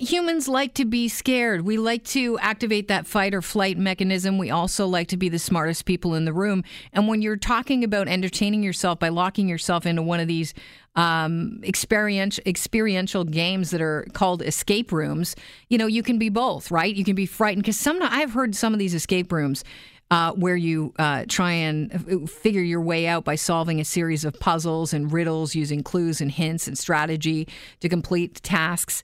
Humans like to be scared. We like to activate that fight or flight mechanism. We also like to be the smartest people in the room. And when you're talking about entertaining yourself by locking yourself into one of these um, experiential experiential games that are called escape rooms, you know, you can be both, right? You can be frightened because some I've heard some of these escape rooms. Uh, where you uh, try and figure your way out by solving a series of puzzles and riddles using clues and hints and strategy to complete tasks.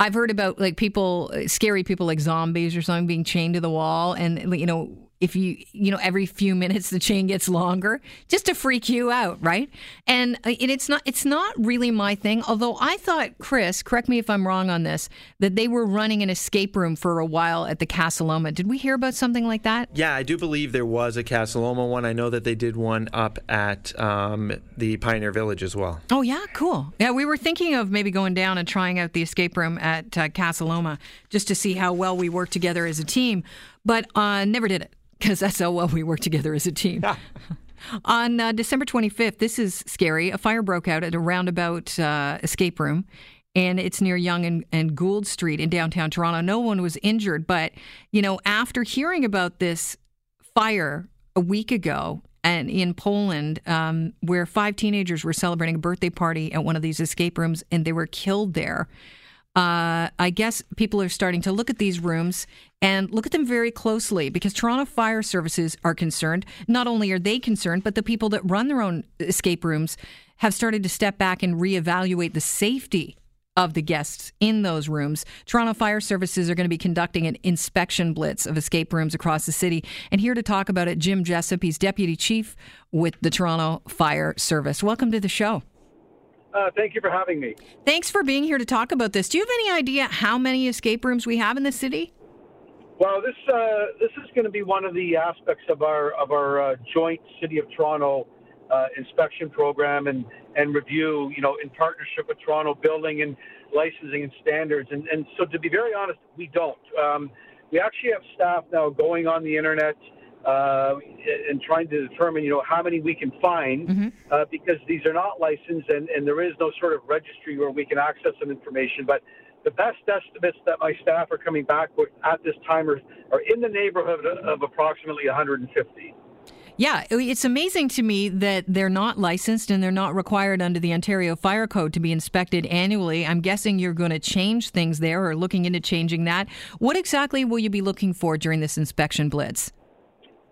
I've heard about like people, scary people like zombies or something being chained to the wall, and you know if you you know every few minutes the chain gets longer just to freak you out right? And, uh, it's not it's not really my thing although i thought chris correct me if i'm wrong on this that they were running an escape room for a while at the casa loma did we hear about something like that? Yeah i do believe there was a casa loma one. I know that they did one up at um, the pioneer village as well. Oh yeah cool. Yeah we were thinking of maybe going down and trying out the escape room at uh, casa loma just to see how well we work together as a team but uh, never did it because that's how well we work together as a team. On uh, December 25th, this is scary. A fire broke out at a roundabout uh, escape room, and it's near Yonge and, and Gould Street in downtown Toronto. No one was injured, but you know, after hearing about this fire a week ago, and in Poland, um, where five teenagers were celebrating a birthday party at one of these escape rooms, and they were killed there uh, I guess people are starting to look at these rooms and look at them very closely because Toronto Fire Services are concerned. Not only are they concerned, but the people that run their own escape rooms have started to step back and reevaluate the safety of the guests in those rooms. Toronto Fire Services are going to be conducting an inspection blitz of escape rooms across the city. And here to talk about it, Jim Jessop. He's deputy chief with the Toronto Fire Service. Welcome to the show. Uh, thank you for having me. Thanks for being here to talk about this. Do you have any idea how many escape rooms we have in the city? Well, this uh, this is going to be one of the aspects of our of our uh, joint City of Toronto uh, inspection program and and review. You know, in partnership with Toronto Building and Licensing and Standards. And and so, to be very honest, we don't. Um, we actually have staff now going on the internet uh, and trying to determine, you know, how many we can find mm-hmm. uh, because these are not licensed and, and there is no sort of registry where we can access some information. But the best estimates that my staff are coming back with at this time are, are in the neighborhood of approximately 150. Yeah, it's amazing to me that they're not licensed and they're not required under the Ontario Fire Code to be inspected annually. I'm guessing you're going to change things there or looking into changing that. What exactly will you be looking for during this inspection blitz?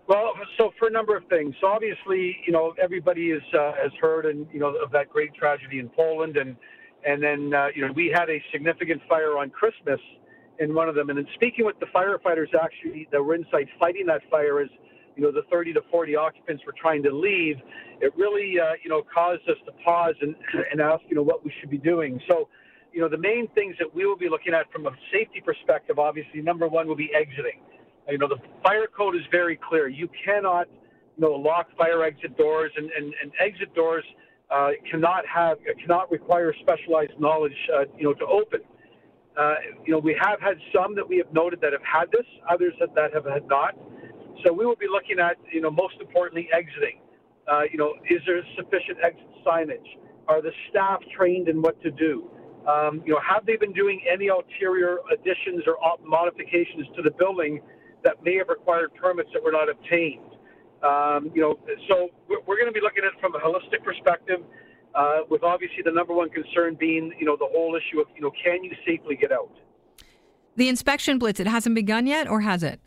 Well, so for a number of things. So obviously, you know, everybody is, uh, has heard and you know of that great tragedy in Poland, and and then uh, you know we had a significant fire on Christmas in one of them. And then speaking with the firefighters, actually that were inside fighting that fire, as you know, the 30 to 40 occupants were trying to leave. It really, uh, you know, caused us to pause and and ask, you know, what we should be doing. So. You know, the main things that we will be looking at from a safety perspective, obviously, number one will be exiting. You know, the fire code is very clear. You cannot, you know, lock fire exit doors, and, and, and exit doors uh, cannot have cannot require specialized knowledge, uh, you know, to open. Uh, you know, we have had some that we have noted that have had this, others that, that have had not. So we will be looking at, you know, most importantly, exiting. Uh, you know, is there sufficient exit signage? Are the staff trained in what to do? Um, you know, have they been doing any ulterior additions or modifications to the building that may have required permits that were not obtained. Um, you know, so we're, we're going to be looking at it from a holistic perspective, uh, with obviously the number one concern being, you know, the whole issue of, you know, can you safely get out? The inspection blitz, it hasn't begun yet, or has it?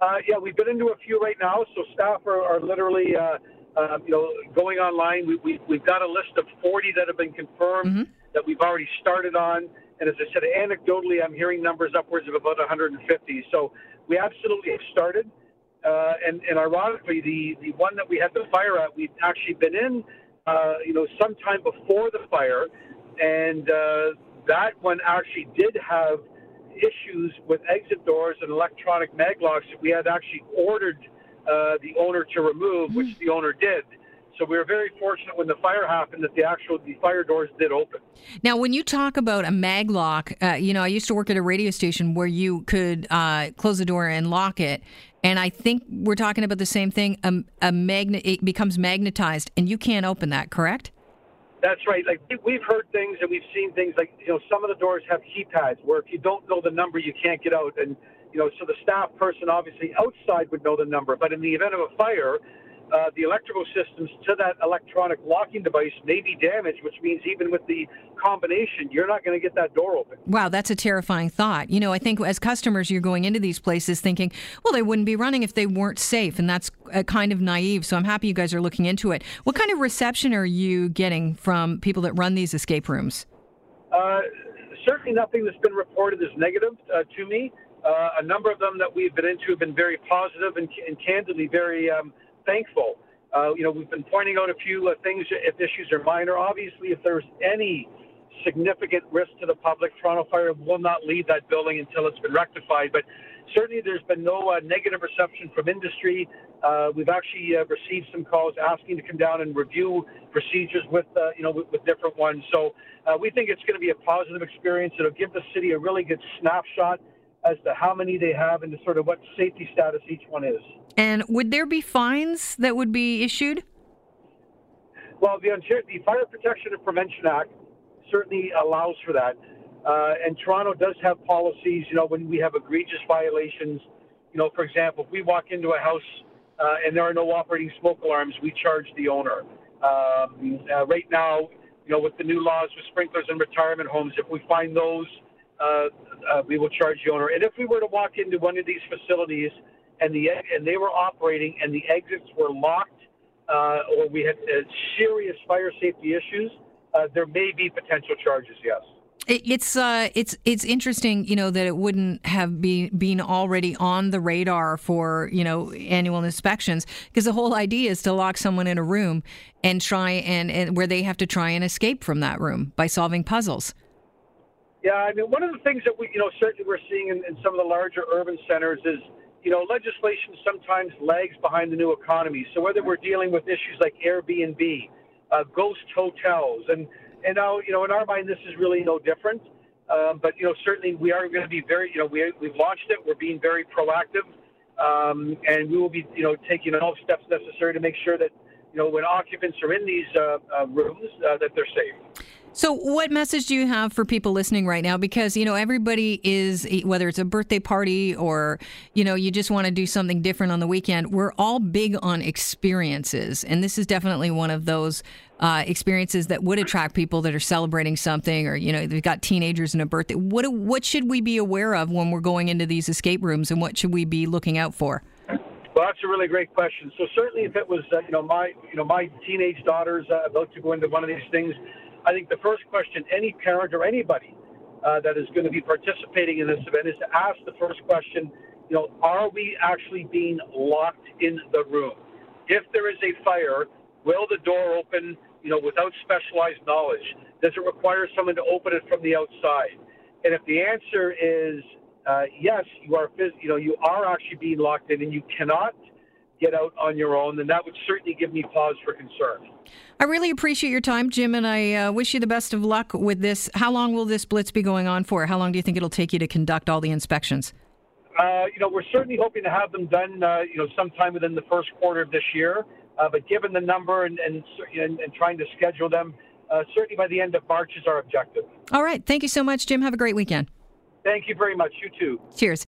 Uh, yeah, we've been into a few right now, so staff are, are literally, uh, uh, you know, going online. We, we, we've got a list of 40 that have been confirmed mm-hmm. that we've already started on. And as I said, anecdotally, I'm hearing numbers upwards of about 150. So we absolutely have started. Uh, and, and ironically, the, the one that we had the fire at, we'd actually been in, uh, you know, sometime before the fire. And uh, that one actually did have issues with exit doors and electronic mag locks that we had actually ordered uh, the owner to remove, which mm. the owner did. So we were very fortunate when the fire happened that the actual the fire doors did open. Now, when you talk about a mag lock, uh, you know, I used to work at a radio station where you could uh, close the door and lock it. And I think we're talking about the same thing. A, a magnet it becomes magnetized, and you can't open that, correct? That's right. Like we've heard things and we've seen things like you know some of the doors have keypads where if you don't know the number you can't get out and you know so the staff person obviously outside would know the number but in the event of a fire uh, the electrical systems to that electronic locking device may be damaged, which means even with the combination, you're not going to get that door open. Wow, that's a terrifying thought. You know, I think as customers, you're going into these places thinking, well, they wouldn't be running if they weren't safe, and that's kind of naive. So I'm happy you guys are looking into it. What kind of reception are you getting from people that run these escape rooms? Uh, certainly nothing that's been reported as negative uh, to me. Uh, a number of them that we've been into have been very positive and, and candidly very. Um, thankful. Uh, you know, we've been pointing out a few uh, things if issues are minor. Obviously, if there's any significant risk to the public, Toronto Fire will not leave that building until it's been rectified. But certainly, there's been no uh, negative reception from industry. Uh, we've actually uh, received some calls asking to come down and review procedures with, uh, you know, with, with, different ones. So we think it's going to be a positive experience. It'll give the city a really good snapshot as to how many they have and to sort of what safety status each one is. And would there be fines that would be issued? Well, the, the Fire Protection and Prevention Act certainly allows for that. Uh, and Toronto does have policies, you know, when we have egregious violations. You know, for example, if we walk into a house uh, and there are no operating smoke alarms, we charge the owner. Um, uh, right now, you know, with the new laws with sprinklers in retirement homes, if we find those uh, uh, we will charge the owner. And if we were to walk into one of these facilities and the and they were operating and the exits were locked, uh, or we had uh, serious fire safety issues, there may be potential charges. Yes. It's uh, it's it's interesting, you know, that it wouldn't have been been already on the radar for you know annual inspections because the whole idea is to lock someone in a room and try and, and where they have to try and escape from that room by solving puzzles. Yeah, I mean, one of the things that we, you know, certainly we're seeing in, in some of the larger urban centers is, you know, legislation sometimes lags behind the new economy. So whether we're dealing with issues like Airbnb, uh, ghost hotels, and and now, you know, in our mind, this is really no different. Um, but you know, certainly we are going to be very, you know, we we've launched it. We're being very proactive, um, and we will be, you know, taking all steps necessary to make sure that, you know, when occupants are in these uh, uh, rooms, uh, that they're safe. So, what message do you have for people listening right now? Because, you know, everybody is, whether it's a birthday party or, you know, you just want to do something different on the weekend, we're all big on experiences. And this is definitely one of those uh, experiences that would attract people that are celebrating something or, you know, they've got teenagers and a birthday. What, what should we be aware of when we're going into these escape rooms and what should we be looking out for? Well, that's a really great question. So certainly, if it was, uh, you know, my, you know, my teenage daughters uh, about to go into one of these things, I think the first question any parent or anybody uh, that is going to be participating in this event is to ask the first question, you know, are we actually being locked in the room? If there is a fire, will the door open, you know, without specialized knowledge? Does it require someone to open it from the outside? And if the answer is uh, yes, you are, you know, you are actually being locked in, and you cannot get out on your own, then that would certainly give me pause for concern. I really appreciate your time, Jim, and I uh, wish you the best of luck with this. How long will this blitz be going on for? How long do you think it'll take you to conduct all the inspections? Uh, you know, we're certainly hoping to have them done, uh, you know, sometime within the first quarter of this year. Uh, but given the number and, and, and, and trying to schedule them, uh, certainly by the end of March is our objective. All right. Thank you so much, Jim. Have a great weekend. Thank you very much. You too. Cheers.